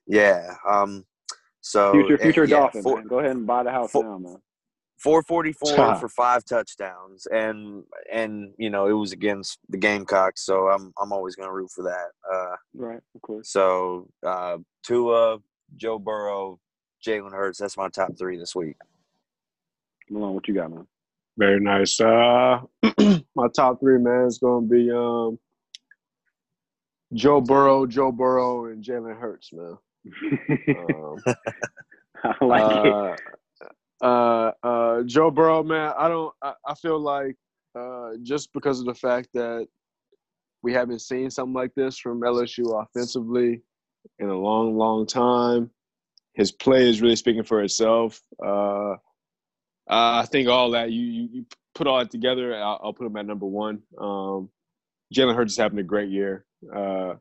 Yeah. Um. So Future and- future yeah, Dolphin, four-. Go ahead and buy the house four- now, man. 444 Ha. for five touchdowns, and and you know it was against the Gamecocks, so I'm I'm always gonna root for that. Uh, Right, of course. so uh, Tua, Joe Burrow, Jalen Hurts. That's my top three this week. Malone, what you got, man? Very nice. Uh, my top three man is going to be um, Joe Burrow, Joe Burrow, and Jalen Hurts, man. Um, I like uh, it. uh, uh, Joe Burrow, man, I don't. I, I feel like uh, just because of the fact that we haven't seen something like this from LSU offensively in a long, long time. His play is really speaking for itself. Uh, I think all that you you, you put all that together, I'll, I'll put him at number one. Um, Jalen Hurts is having a great year, uh,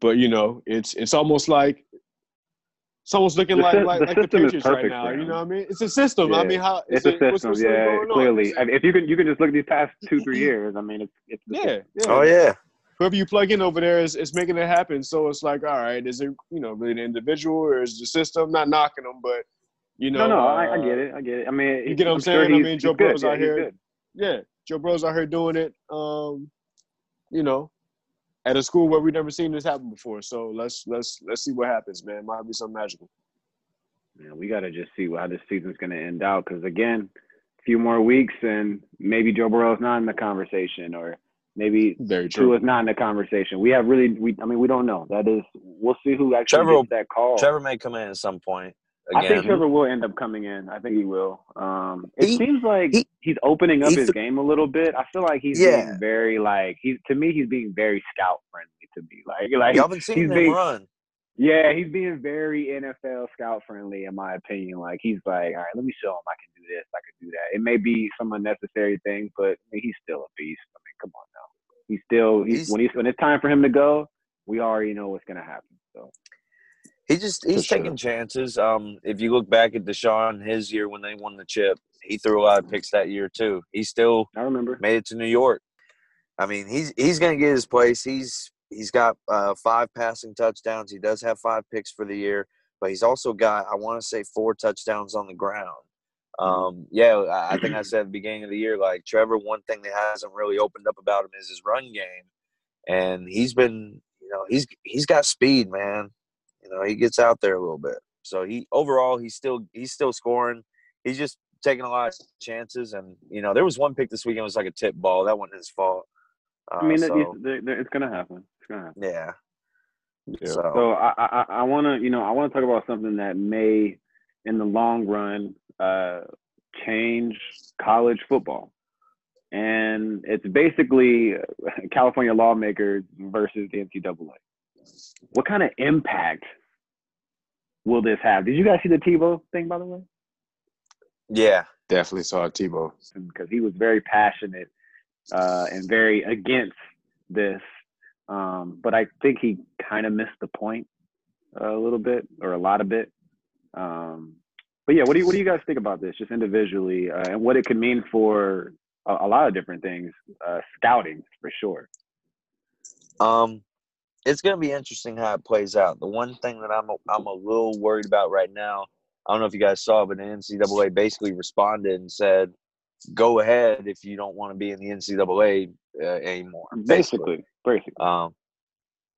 but you know it's it's almost like it's almost looking The like like, the like the system is Patriots right perfect now. for You know what I mean? It's a system. I mean, how It's a it- what's- system, what's yeah. going? Clearly, It's- I mean, if you can, you can just look at these past two, three years. I mean, it's it's the yeah, yeah. Oh yeah. whoever you plug in over there is, is making it happen. So it's like, all right, is it you know really the individual or is the system? Not knocking them, but you know, No, no, I, I uh, get it. I get it. I mean, you get what I'm I'm sure saying? I mean, he's Joe good. Burrow's Yeah, out here. good. Yeah, Joe Burrow's out here doing it. Um, you know, at a school where we've never seen this happen before. So let's let's let's see what happens, man. Might be something magical. Man, we got to just see how this season's going to end out because again, a few more weeks and maybe Joe Burrow's not in the conversation or maybe Very true. Tua's not in the conversation. We have really, we I mean, we don't know. That is, we'll see who actually Trevor- gets that call. Trevor may come in at some point. I think Trevor will end up coming in. I think he will. Um, it He- seems like he- he's opening up he his game a little bit. I feel like he's Yeah. being very like he's to me he's being very scout friendly to me. Like like Y'all been seeing he's him being- run. yeah, he's being very NFL scout friendly in my opinion. Like he's like, all right, let me show him I can do this, I can do that. It may be some unnecessary thing, but I mean, he's still a beast. I mean, come on now. He's still he's, He's- when he's when it's time for him to go, we already know what's gonna happen. So He just he's sure. taking chances. Um, if you look back at Deshaun, his year when they won the chip, he threw a lot of picks that year too. He still I remember. made it to New York. I mean, he's he's gonna get his place. He's he's got uh, five passing touchdowns. He does have five picks for the year, but he's also got I want to say four touchdowns on the ground. Um, yeah, I I think I said at the beginning of the year, like Trevor, one thing that hasn't really opened up about him is his run game, and he's been, you know, he's he's got speed, man. You know, he gets out there a little bit. So he overall, he's still he's still scoring. He's just taking a lot of chances, and you know, there was one pick this weekend was like a tip ball. That wasn't his fault. Uh, I mean, so, it's, it's, it's gonna happen. It's gonna happen. yeah. Yeah. So, So I I, I want to you know I want to talk about something that may in the long run uh, change college football, and it's basically California lawmakers versus the NCAA. What kind of impact will this have? Did you guys see the Tebow thing by the way? yeah, Definitely saw Tebow. because he was very passionate uh, and very against this. Um, but I think he kind of missed the point a little bit or a lot of bit. Um, but yeah, what do you what do you guys think about this, just individually, uh, and what it could mean for a, a lot of different things, uh, scouting for sure. Um, it's gonna be interesting how it plays out. The one thing that I'm a, I'm a little worried about right now, I don't know if you guys saw, but the NCAA basically responded and said, "Go ahead if you don't want to be in the NCAA uh, anymore." Basically, basically. Um,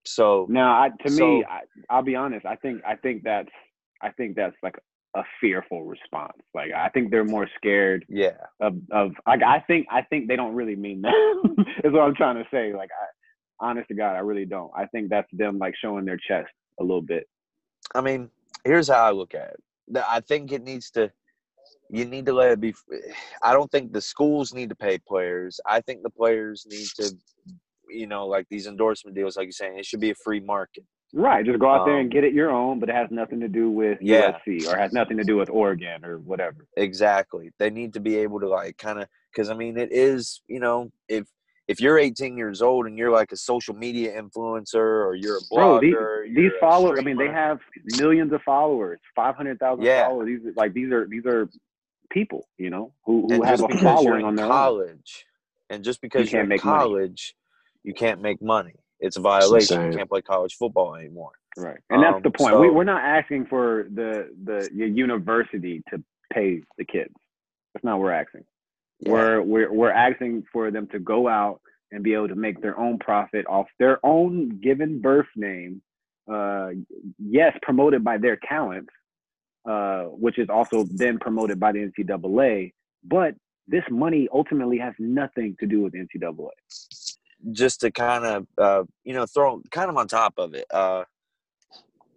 so Now, I, to me, So- I, I'll be honest. I think I think that's I think that's like a fearful response. Like I think they're more scared yeah, of of like I think I think they don't really mean that. is what I'm trying to say. Like I honest to God, I really don't. I think that's them like showing their chest a little bit. I mean, here's how I look at it. I think it needs to. You need to let it be. I don't think the schools need to pay players. I think the players need to, you know, like these endorsement deals, like you're saying, it should be a free market. Right. Just go out there and Um, get it your own, but it has nothing to do with Yeah. USC or has nothing to do with Oregon or whatever. Exactly. They need to be able to like kind of because I mean it is you know if if you're 18 years old and you're like a social media influencer or you're a Bro, these, blogger, these followers. I mean, they have millions of followers, five hundred thousand Yeah. followers. These are- like these are these are people, you know, who who and have just a following on their own. college, and just because you are can't in make money. college, you can't make money. It's a violation. You can't play college football anymore. Right, and that's Um, the point. we, so- we're not asking for the the your university to pay the kids. That's not what we're asking. Yeah. We're we're we're asking for them to go out and be able to make their own profit off their own given birth name. Uh, yes, promoted by their talents uh, which is also then promoted by the NCAA. But this money ultimately has nothing to do with NCAA. just to kind of uh, you know throw kind of on top of it uh,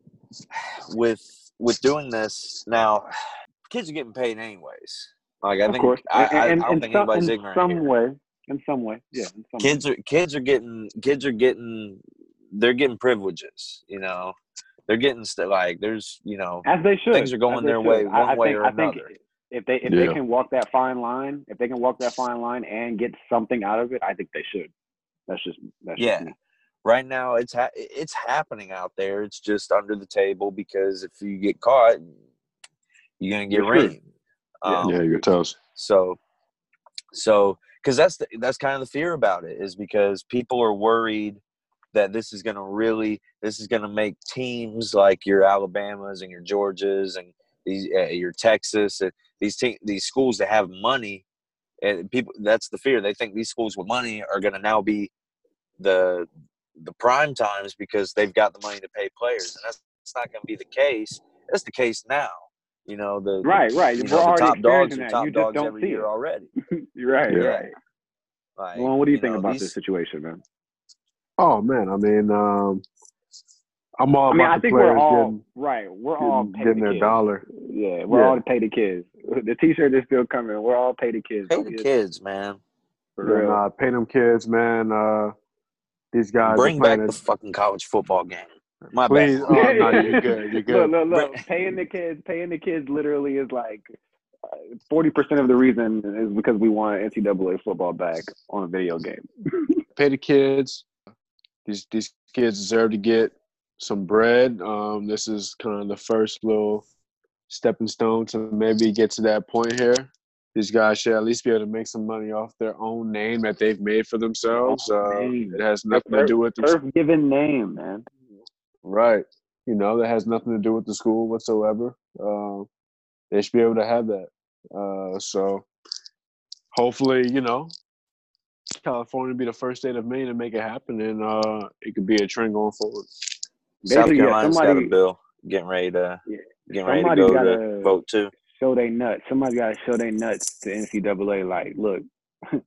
with with doing this now kids are getting paid anyways like i of think course, I, and, I, and, I don't in think some, anybody's in some here. way, in some way, yeah, in some kids way. are kids are getting kids are getting they're getting privileges you know they're getting st- like there's you know as they should. things are going their should. way I, one I way think, or I think another. if they if they can walk that fine line, if they can walk that fine line and get something out of it, I think they should. That's just that's Yeah. just me. right now it's ha- it's happening out there it's just under the table because if you get caught you're gonna get You're rained um, yeah, you're toast. So, so because that's the, that's kind of the fear about it is because people are worried that this is going to really this is going to make teams like your Alabamas and your Georgias and these uh, your Texas and these te- these schools that have money and people that's the fear. They think these schools with money are going to now be the the prime times because they've got the money to pay players and that's, that's not going to be the case. That's the case now you know the the- Right, right. you We're the already top dogs are top You just dogs don't every see year it. already. You're right, Yeah. right. Like, Well, what do you, think know, about these- this situation, man? Oh man, I mean, um, I'm all I mean, about I the think players we're all getting, right. We're all getting, pay getting their kids. dollar. Yeah, we're Yeah. all pay the kids. The T-shirt is still coming. We're all pay the kids. Pay the get- kids, man. For Yeah, real. nah, pay them kids, man. Uh, these guys Bring back the fucking college football game. My Please, bad. oh no, you're good. You're good. Look, look, look. Paying the kids, paying the kids, literally is like forty percent of the reason is because we want NCAA football back on a video game. pay the kids. These these kids deserve to get some bread. Um, this is kind of the first little stepping stone to maybe get to that point here. These guys should at least be able to make some money off their own name that they've made for themselves. Uh, it has nothing to do with the given name, man. Right. You know, that has nothing to do with the school whatsoever. Um, they should be able to have that. Uh, so hopefully, you know, California be the first state of Maine to make it happen, and uh, it could be a trend going forward. South Basically, yeah, Carolina's got a bill getting ready to Yeah. getting ready to go gotta- to vote too. Show they nuts. Somebody's got to show they nuts to NCAA. Like, look,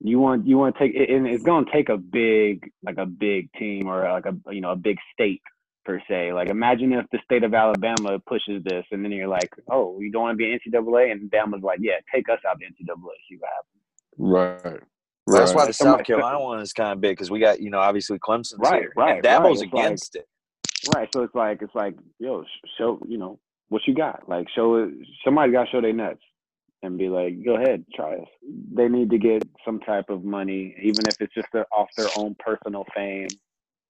you want you want to take, it and it's gonna take a big like a big team or like a you know a big state per se. Like, imagine if the state of Alabama pushes this, and then you're like, oh, you don't want to be NCAA, and Bama's like, yeah, take us out of NCAA. See what happens. Right. Well, that's why Right. the Somebody- South Carolina one is kind of big because we got you know obviously Clemson's Right, here right, and Dabo's right. It's like- against it. Right. So it's like it's like yo, show you know what you got. Like show. Somebody got to show they nuts and be like, go ahead, try us. They need to get some type of money, even if it's just off their own personal fame,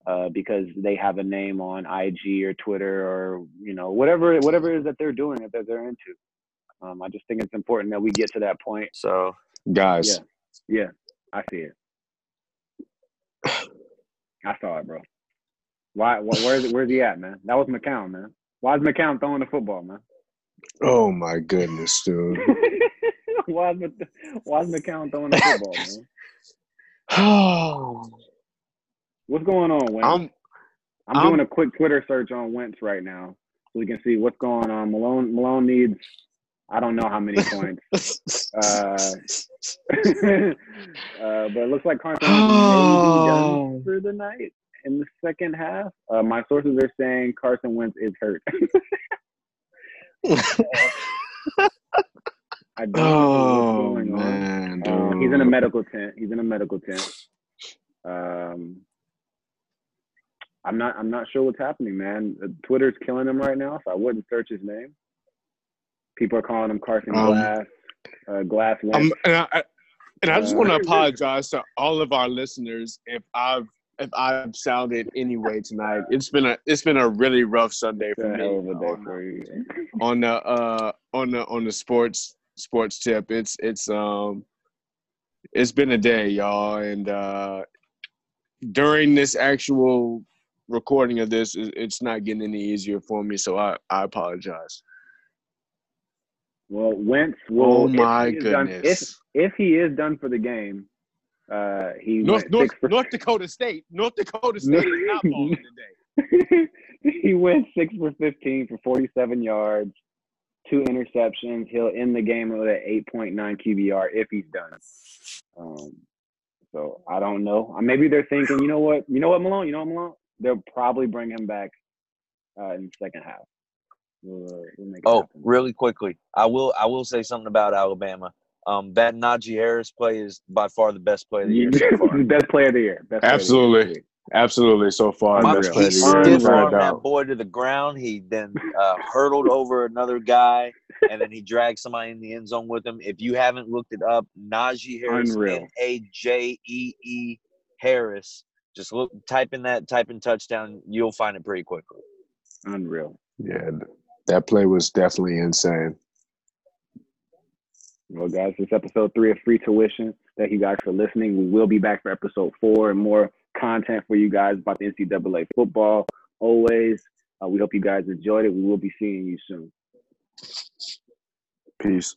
uh, because they have a name on IG or Twitter or you know whatever whatever it is that they're doing that they're into. Um, I just think it's important that we get to that point. So Guys, Yeah. Yeah, I see it. I saw it, bro. Why? wh- Where's where's he at, man? That was McCown, man. Why is McCown throwing the football, man? Oh my goodness, dude. why is Mc- why is McCown throwing the football, man? I'm What's going on, Wentz? I'm, I'm- doing a quick Twitter search on Wentz right now, so we can see what's going on. Malone Malone needs I don't know how many points, uh, uh, but it looks like Carson may be done for the night in the second half. Uh, my sources are saying Carson Wentz is hurt. I don't know oh what's going on. man, Um, he's in a medical tent. He's in a medical tent. Um, I'm not. I'm not sure what's happening, man. Uh, Twitter's killing him right now, so I wouldn't search his name. People are calling him Carson Um, Glass. Uh, Glass Um, and I, and I just want to Uh, apologize to all of our listeners if I've if I've sounded any way tonight. It's been a it's been a really rough Sunday for me hell of a day on, for on the uh on the on the sports sports tip. It's it's um it's been a day, y'all, and uh during this actual recording of this, it's not getting any easier for me. So I I apologize. Well, Wentz will. Oh my he is done- goodness. if if he is done for the game, uh, he North North for North Dakota State. North Dakota State is not balling today. he went six for 15 for 47 yards, two interceptions. He'll end the game with an 8.9 QBR if he's done. Um, so I don't know. Uh, Maybe they're thinking, you know what, you know what, Malone, you know what, Malone, they'll probably bring him back uh, in the second half. We'll, uh, we'll make Oh, happen. really quickly, I will I will say something about Alabama. Um, that Najee Harris play is by far the best play of the year so far. best player of the year. Best player the Absolutely. year. Absolutely, so far, My- best he player He of the year, stiff armed that boy to the ground. He then uh, hurdled over another guy, and then he dragged somebody in the end zone with him. If you haven't looked it up, Najee Harris, Unreal. N A J E E Harris. Just look, type in that, type in touchdown. You'll find it pretty quickly. Unreal. Yeah, that play was definitely insane. Well, guys, this is episode three of Free Tuition. Thank you guys for listening. We will be back for episode four and more content for you guys about the NCAA football. Always, uh, we hope you guys enjoyed it. We will be seeing you soon. Peace.